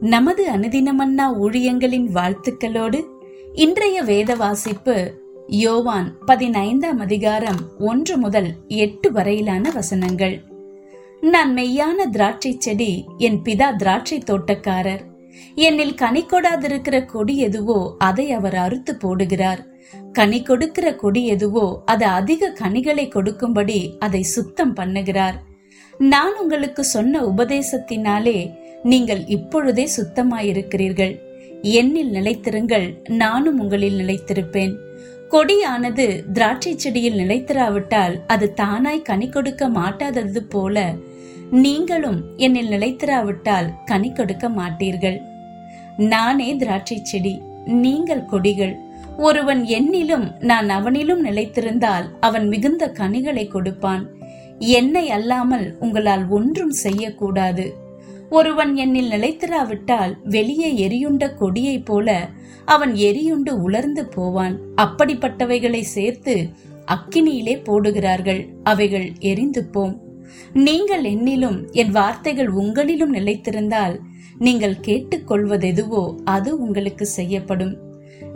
நமது அனுதினமன்னா ஊழியங்களின் வாழ்த்துக்களோடு இன்றைய வேத வாசிப்பு யோவான் பதினைந்தாம் அதிகாரம் ஒன்று முதல் எட்டு வரையிலான வசனங்கள். நான் மெய்யான திராட்சை செடி என் பிதா திராட்சை தோட்டக்காரர். என்னில் கனி கொடாதிருக்கிற கொடி எதுவோ அதை அவர் அறுத்து போடுகிறார். கனி கொடுக்கிற கொடி எதுவோ அது அதிக கனிகளை கொடுக்கும்படி அதை சுத்தம் பண்ணுகிறார். நான் உங்களுக்கு சொன்ன உபதேசத்தினாலே நீங்கள் இப்பொழுதே சுத்தமாயிருக்கிறீர்கள். என்னில் நிலைத்திருங்கள் நானும் உங்களில் நிலைத்திருப்பேன். கொடியானது திராட்சை செடியில் நிலைத்திராவிட்டால் அது தானாய் கனி கொடுக்க மாட்டாதது போல நீங்களும் என்னில் நிலைத்திராவிட்டால் கனி கொடுக்க மாட்டீர்கள். நானே திராட்சை செடி நீங்கள் கொடிகள். ஒருவன் என்னிலும் நான் அவனிலும் நிலைத்திருந்தால் அவன் மிகுந்த கனிகளை கொடுப்பான். என்னை அல்லாமல் உங்களால் ஒன்றும் செய்யக்கூடாது. ஒருவன் என்னில் நிலைத்திராவிட்டால் வெளியே எரியுண்ட கொடியைப் போல அவன் எரியுண்டு உலர்ந்து போவான். அப்படிப்பட்டவைகளை சேர்த்து அக்கினியிலே போடுகிறார்கள் அவைகள் எரிந்து போம். நீங்கள் என்னிலும் என் வார்த்தைகள் உங்களிலும் நிலைத்திருந்தால் நீங்கள் கேட்டுக்கொள்வதெதுவோ அது உங்களுக்கு செய்யப்படும்.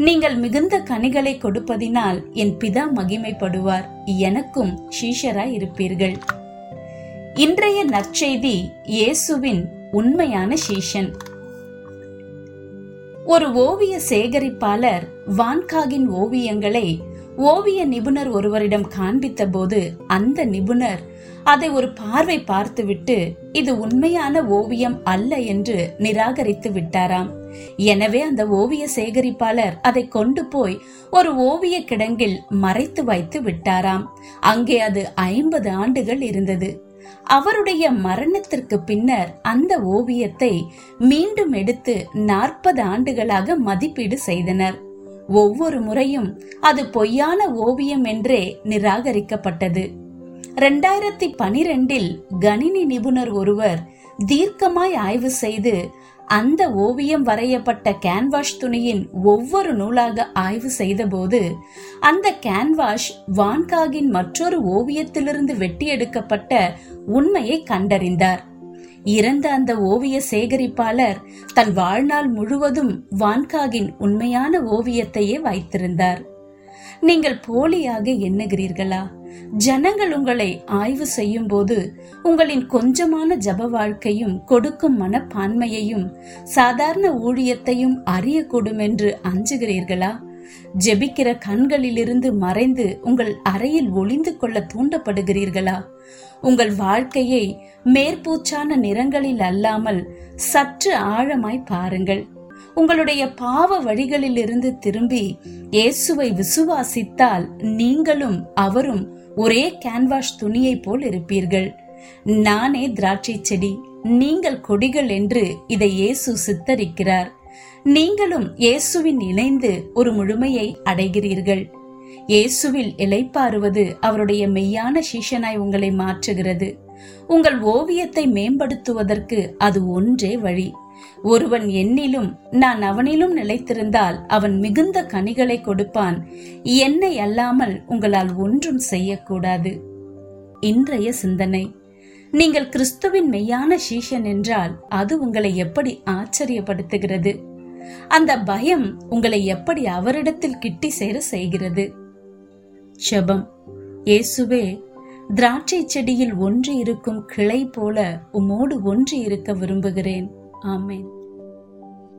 நீங்கள் மிகுந்த கனிகளை கொடுப்பதினால் என் பிதா மகிமைப்படுவார். எனக்கும் சீஷராய் இருப்பீர்கள். இன்றைய நற்செய்தி இயேசுவின் உண்மையான சீஷன். ஒரு ஓவிய சேகரிப்பாளர் வான்காகின் ஓவியங்களை ஓவிய நிபுணர் ஒருவரிடம் காண்பித்த போது அந்த நிபுணர் அதை ஒரு பார்வை பார்த்துவிட்டு இது உண்மையான ஓவியம் அல்ல என்று நிராகரித்து விட்டாராம். எனவே அந்த ஓவிய சேகரிப்பாளர் அதை கொண்டு போய் ஒரு ஓவிய கிடங்கில் மறைத்து வைத்து விட்டாராம். அங்கே அது ஐம்பது ஆண்டுகள் இருந்தது. அவருடைய மரணத்திற்கு பின்னர் அந்த ஓவியத்தை மீண்டும் எடுத்து நாற்பது ஆண்டுகளாக மதிப்பீடு செய்தனர். ஒவ்வொரு முறையும் அது பொய்யான ஓவியம் என்றே நிராகரிக்கப்பட்டது. ரெண்டாயிரத்தி பனிரெண்டில் கணினி நிபுணர் ஒருவர் தீர்க்கமாய் ஆய்வு செய்து அந்த ஓவியம் வரையப்பட்ட கேன்வாஷ் துணியின் ஒவ்வொரு நூலாக ஆய்வு செய்தபோது அந்த கேன்வாஷ் வான்காகின் மற்றொரு ஓவியத்திலிருந்து வெட்டி எடுக்கப்பட்ட உண்மையை கண்டறிந்தார். இறந்த அந்த ஓவிய சேகரிப்பாளர் தன் வாழ்நாள் முழுவதும் வான்காகின் உண்மையான ஓவியத்தையே வைத்திருந்தார். நீங்கள் போலியாக எண்ணுகிறீர்களா? ஜனங்கள் உங்களை ஆய்வு செய்யும் போது உங்களின் கொஞ்சமான ஜப வாழ்க்கையும் கொடுக்கும் மனப்பான்மையையும் சாதாரண ஊழியத்தையும் அறியக்கூடும் என்று அஞ்சுகிறீர்களா? ஜெபிக்கிற கண்களிலிருந்து மறைந்து உங்கள் அறையில் ஒளிந்து கொள்ள தூண்டப்படுகிறீர்களா? உங்கள் வாழ்க்கையை மேற்பூச்சான நிறங்களில் அல்லாமல் சற்று ஆழமாய் பாருங்கள். உங்களுடைய பாவ வழிகளிலிருந்து திரும்பி இயேசுவை விசுவாசித்தால் நீங்களும் அவரும் ஒரே கேன்வாஷ் துணியை போல் இருப்பீர்கள். நானே திராட்சை செடி நீங்கள் கொடிகள் என்று இதை இயேசு சித்தரிக்கிறார். நீங்களும் இயேசுவின் இணைந்து ஒரு முழுமையை அடைகிறீர்கள். இயேசுவில் இலைப்பாறுவது அவருடைய மெய்யான சீஷனாய் உங்களை மாற்றுகிறது. உங்கள் ஓவியத்தை மேம்படுத்துவதற்கு அது ஒன்றே வழி. ஒருவன் என்னிலும் நான் அவனிலும் நிலைத்திருந்தால் அவன் மிகுந்த கனிகளை கொடுப்பான். என்னை அல்லாமல் உங்களால் ஒன்றும் செய்யக்கூடாது. இன்றைய சிந்தனை. நீங்கள் கிறிஸ்துவின் மெய்யான சீஷன் என்றால் அது உங்களை எப்படி ஆச்சரியப்படுத்துகிறது? அந்த பயம் உங்களை எப்படி அவரிடத்தில் கிட்டி சேர செய்கிறது? செபம். இயேசுவே திராட்சை செடியில் ஒன்று இருக்கும் கிளை போல உமோடு ஒன்று இருக்க விரும்புகிறேன். ஆமேன்.